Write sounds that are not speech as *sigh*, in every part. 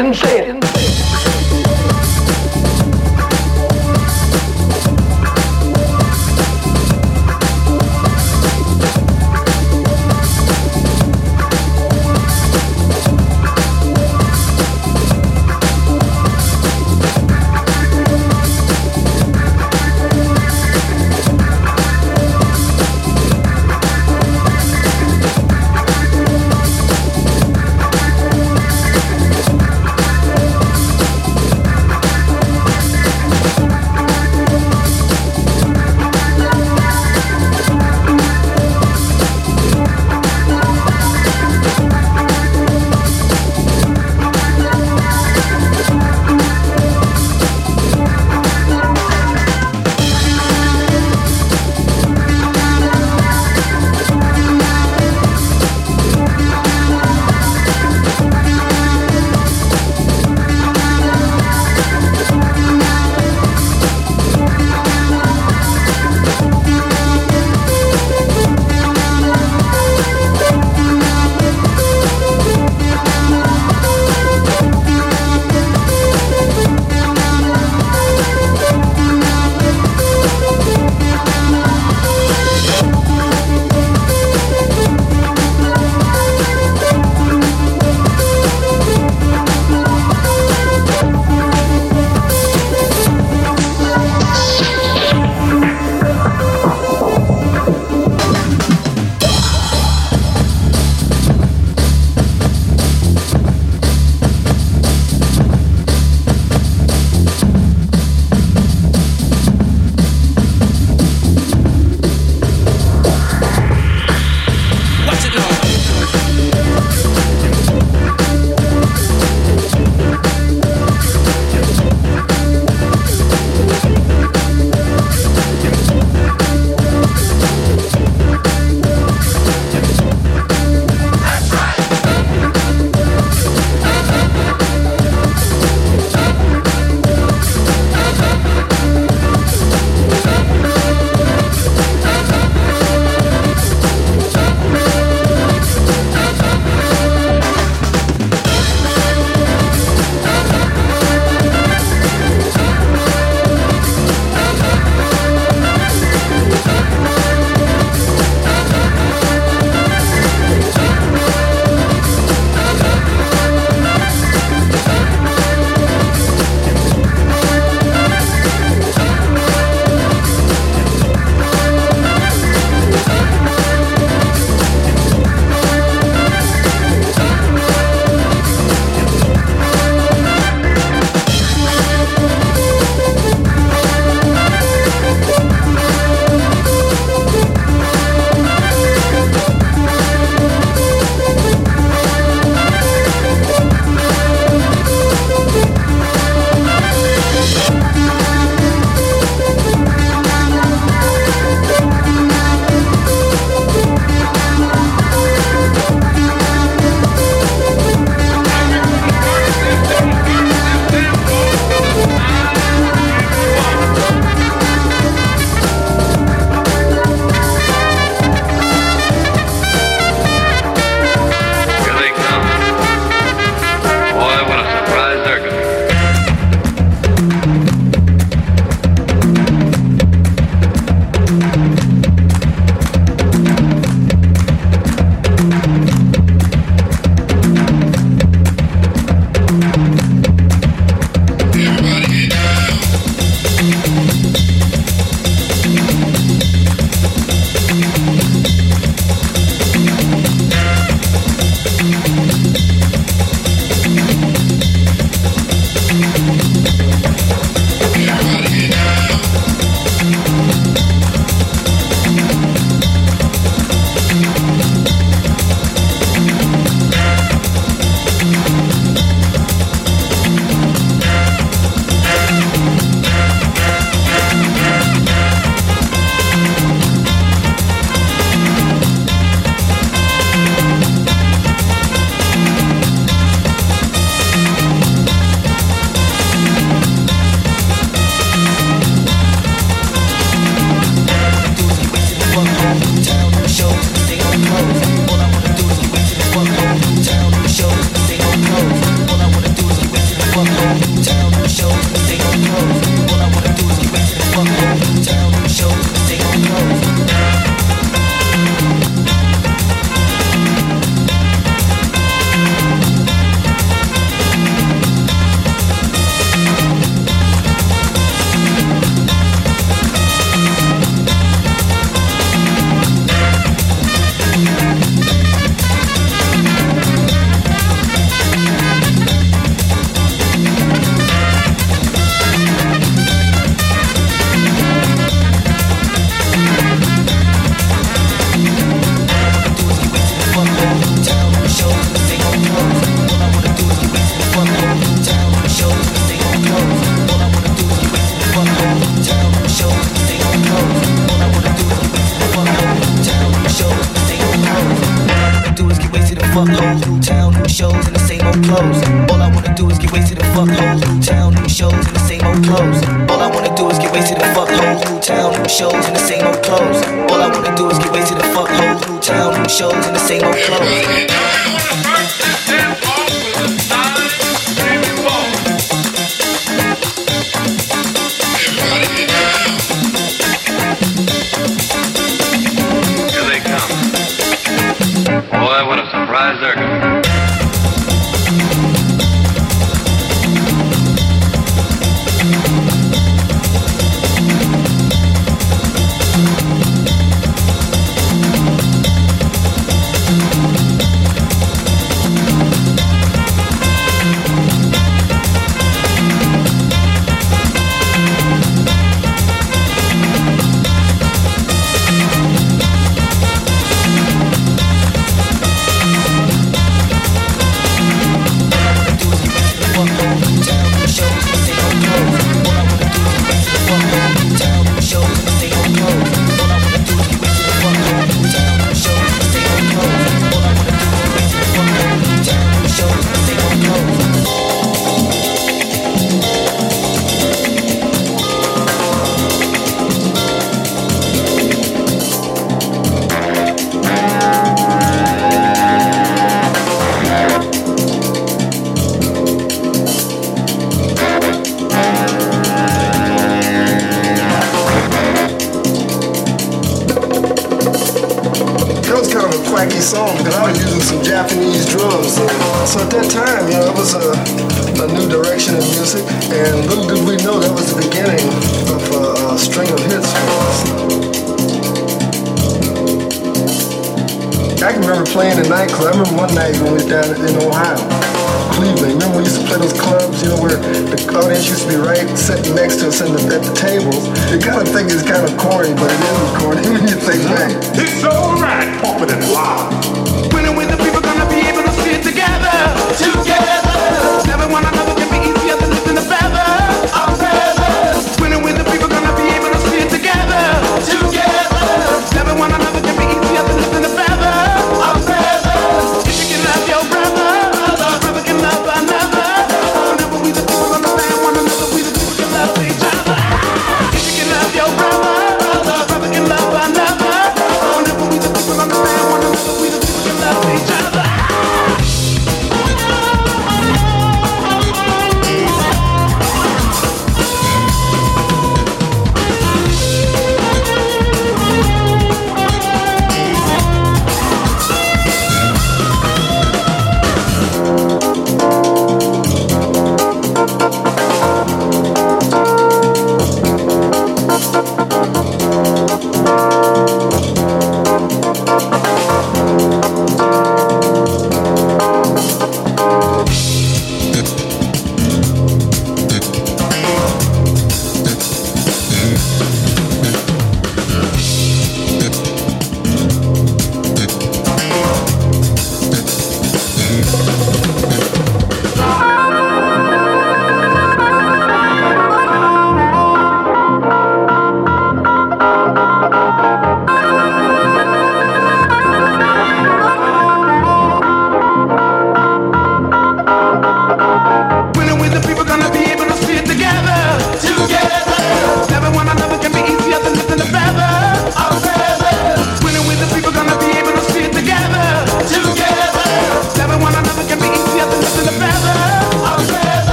and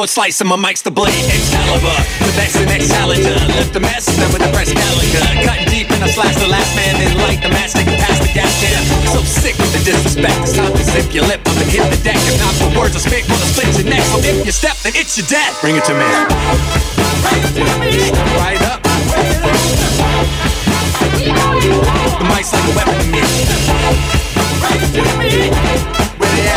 Short slice and my mic's the blade. Excalibur, the best in Excalibur. Lift the mess, then with the press Gallagher. Cutting deep and I slash the last man, then light the match, taking past the gas can. So sick with the disrespect, it's time to zip your lip up and hit the deck. If not the words I speak, gonna split your neck. So if you step, then it's your death. Bring it to me. Step right up. The mic's like a weapon to me. Where they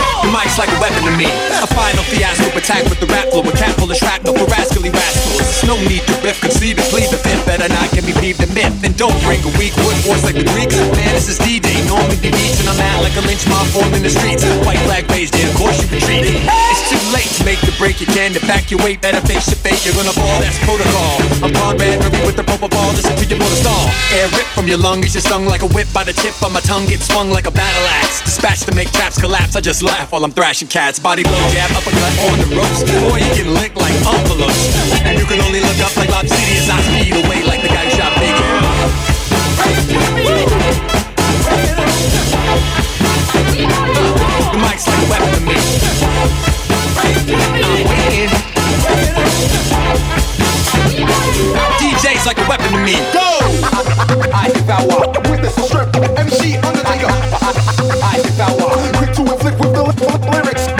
at? The mic's like a weapon to me. A final fiasco attack with the rap flow, a cat full of shrapnel for rascally rascals. No need to riff, conceive and plead the fifth. Better not get me peeved and myth. And don't bring a weak wood force like the Greeks. Man, this is D-Day, Normandy beach, and I'm out like a lynch mob formed in the streets. White flag raised, yeah, of course you retreat. It's too late to make the break, you can evacuate. Better face your fate, you're gonna fall, that's protocol. I'm Conrad Murray with the proper ball, listen to your motor stall. Air rip from your lungs, you're stung like a whip by the tip of my tongue, get swung like a battle axe. Dispatched to make traps collapse, I just laugh while I'm thrashing cats. Body blow, jab, uppercut on the ropes. Boy, you get licked like envelopes. And you can only look up like Lobsidi as I speed away like the guy who shot Big The mic's like a weapon to me. DJ's like a weapon to me. Go! *laughs* I devour. Witness the strip. MC Undertaker. I devour. Quick to inflict with the lyrics. *laughs*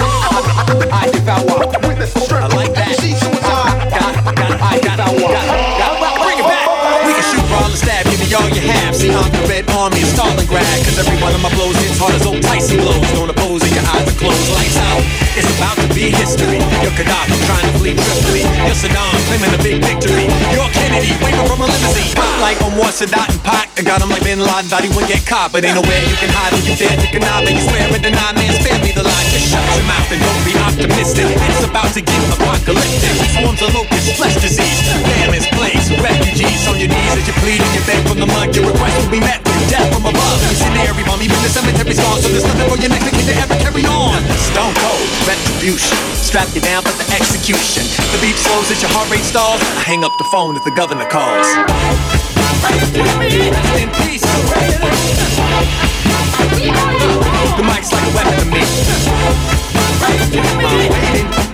I devour. Witness the strip. I like that. MC Suicide. *laughs* Got, got, I got, got, bring it back. We can shoot, brawl, and stab, give me all you have. See, I'm the Red Army of Stalingrad. Cause every one of my blows hits hard as old Tyson blows. Don't oppose and your eyes are closed. Lights out. It's about to be history. You're Gaddafi trying to flee Tripoli. You're Saddam claiming a big victory. You're Kennedy waving from a limousine. Hot like Anwar Sadat and Pac. I got him like Bin Laden. Thought he wouldn't get caught. But ain't nowhere you can hide when you dare to connive. And you swear and deny, man, spare me the lie. Just shut your mouth and don't be optimistic. It's about to get apocalyptic. Swarms of locusts, flesh disease. Famine's place. Refugees on your knees as you plead and you beg from the mud. Your request will be met death from above. Incendiary bomb, even the cemetery's gone. So there's nothing for your next kid to ever carry on. Stone cold, retribution. Strap you down for the execution. The beat slows as your heart rate stalls. I hang up the phone if the governor calls. Rest in peace. The mic's like a weapon to me. I'm waiting.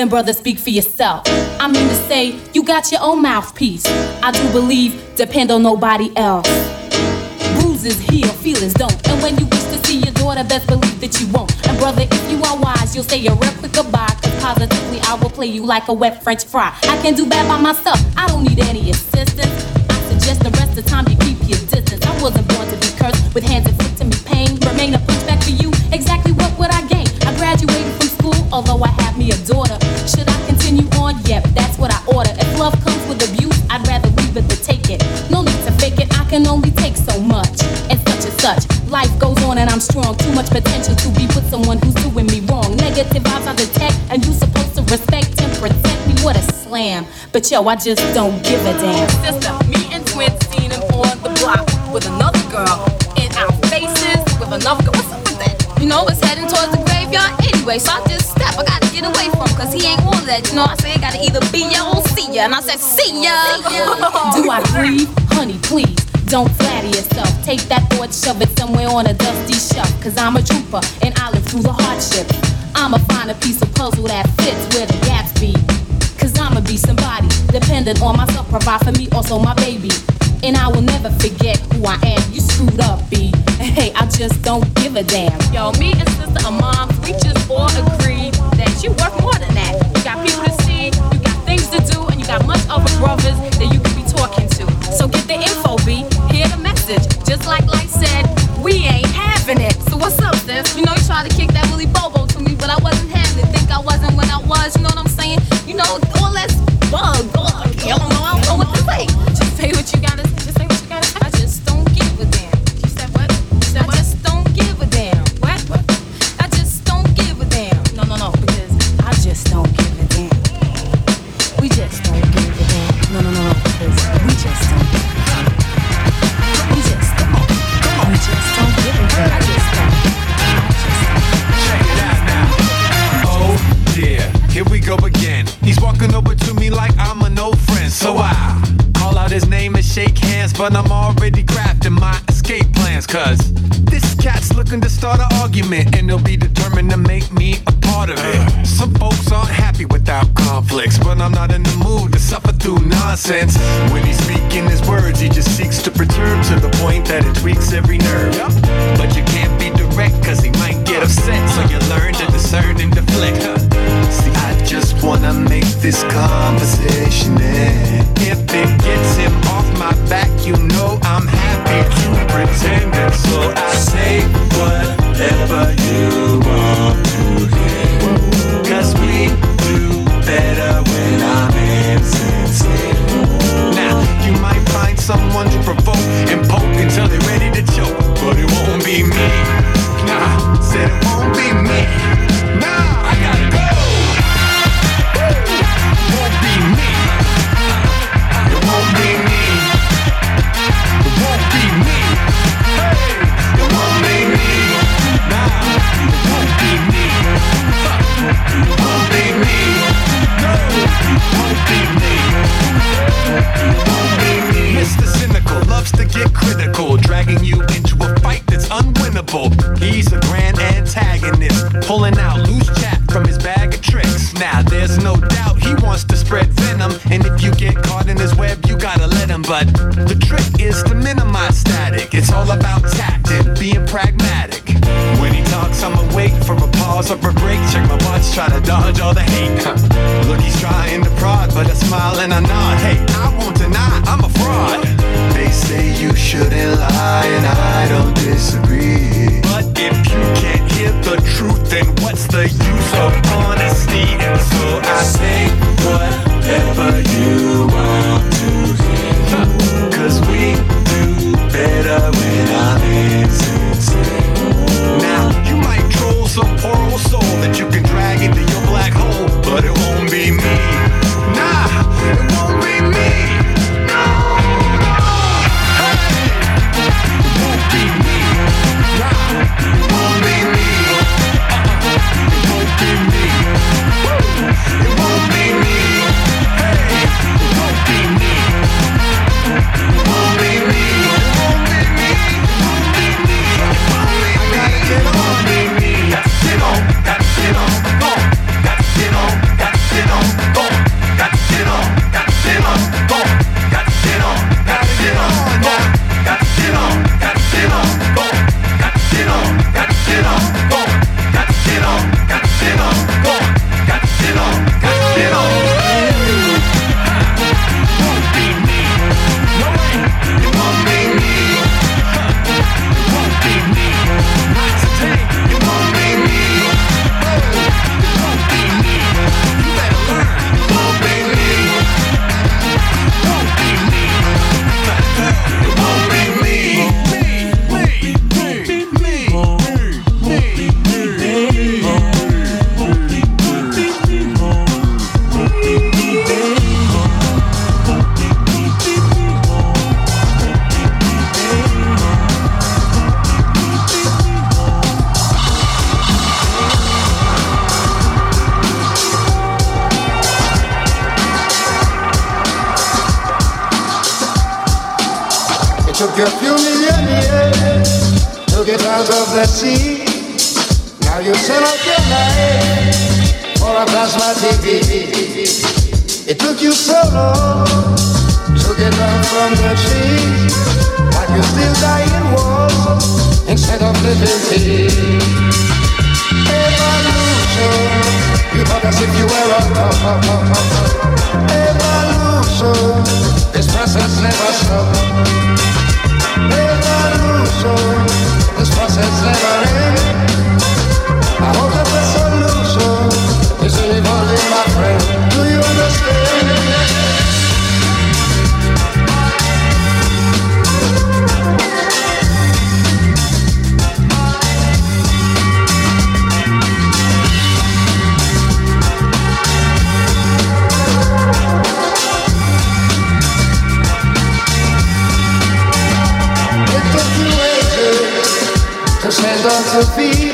then brother, speak for yourself. I mean to say, you got your own mouthpiece. I do believe, depend on nobody else. Bruises heal, feelings don't. And when you wish to see your daughter, best believe that you won't. And brother, if you are wise, you'll say a replica by. Cause positively, I will play you like a wet French fry. I can do bad by myself, I don't need any assistance. I suggest the rest of the time you keep your distance. I wasn't born to be cursed with hands inflicting me pain. Remain a punchback for you, exactly what would I gain? I graduated from school, although I have me a daughter. And I'm strong. Too much potential to be with someone who's doing me wrong. Negative vibes I detect, and you supposed to respect and protect me. What a slam. But yo, I just don't give a damn. Sister, me and twins seen him on the block with another girl in our faces with another girl. What's up with that? You know, it's heading towards the graveyard anyway. So I just step. I gotta get away from him, cause he ain't all that. You know, I say it gotta either be ya or see ya. And I said, see ya. *laughs* Do I breathe? Honey, please. Don't flatter yourself. Take that thought, shove it somewhere on a dusty shelf. Cause I'm a trooper and I live through the hardship. I'ma find a piece of puzzle that fits where the gaps be. Cause I'ma be somebody dependent on myself, provide for me, also my baby. And I will never forget who I am. You screwed up, B. Hey, I just don't give a damn. Yo, me and sister are moms. We just all agree that you worth more than that. You got people to see, you got things to do, and you got much other brothers that you could be talking to. So get the info, message. Just like Light said, we ain't having it. So what's up, sis? You know you tried to kick that Willy Bobo to me, but I wasn't having it. Think I wasn't when I was. You know what I'm saying? You know all that's bug. I don't know. I don't know what to say. Just say what you gotta say. But I'm already crafting my escape plans. Cause this cat's looking to start an argument, and he'll be determined to make me a part of it. Some folks aren't happy without conflicts, but I'm not in the mood to suffer through nonsense. When he's speaking his words, he just seeks to perturb to the point that it tweaks every nerve. But you can't be direct, cause he might get upset, so you learn to discern and deflect. See, wanna make this conversation end. If it gets him off my back, you know I'm happy to pretend it. So I say whatever you stand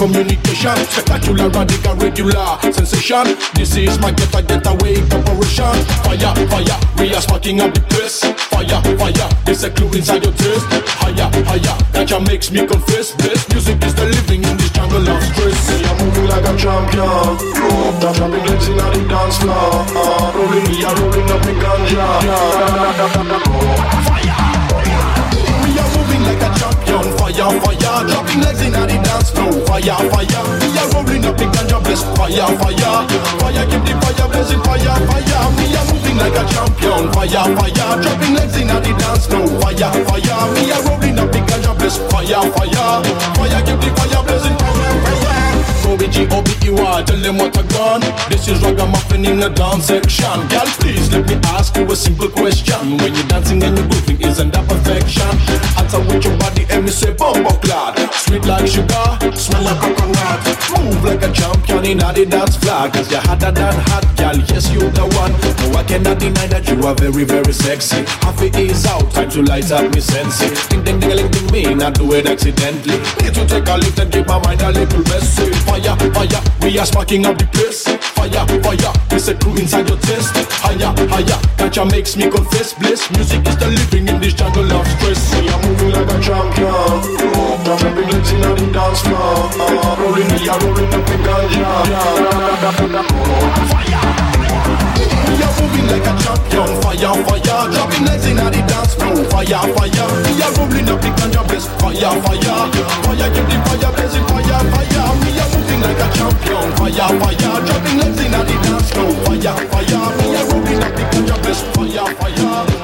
communication. Spectacular, radical, regular sensation. This is my get a getaway corporation. Fire, fire, we are sparking up the place. Fire, fire, there's a clue inside your taste. Higher, higher, gotcha makes me confess. Best music is the living in this jungle of stress. Me a moving like a champion. Now dropping legs in the dance floor. Uh, rolling me a rolling up the ganja. Fire, We are moving like a champion. Fire, fire, dropping legs in the dance floor. Fire, fire, we are rolling up the ganja bless. Fire, fire, fire, keep the fire blazing. Fire, fire, we are moving like a champion. Fire, fire, dropping legs in the dance floor. Fire, fire, we are rolling up the ganja bless. Fire, fire, fire, keep the fire blazing. Fire, fire. O-B-G-O-B-E-Y, tell them what I gone This is ragamuffin in the dance section. Girl, please let me ask you a simple question. When you're dancing and you're grooving, isn't that perfection? Answer with your body and me say bumbo clad. Sweet like sugar, smell like coconut. Move like a champion in the dance flag Cause you're hotter than hot, girl, yes you're the one. No, I cannot deny that you are very, very sexy. Half it is out, time to light up me sensei Ding ding ding ding ding me, not do it accidentally. Need to take a lift and give my mind a little rest fire, fire, we are sparking up the place. Fire, fire, we a crew inside your chest. Higher, higher, gotcha makes me confess Bliss, music is the living in this jungle of stress. Me a moving like a champion. Dropping legs in the dance floor. Rolling me a rolling up the ganja. We are moving like a champion. Fire, fire, dropping legs in the dance floor. Fire, fire, we are rolling up the ganja Fire, fire, fire, keep the fire blazing Fire, fire, we are like a champion. Fire, fire, dropping legs in the dance floor. Fire, fire, we are rolling up the ganja bliss Fire, fire,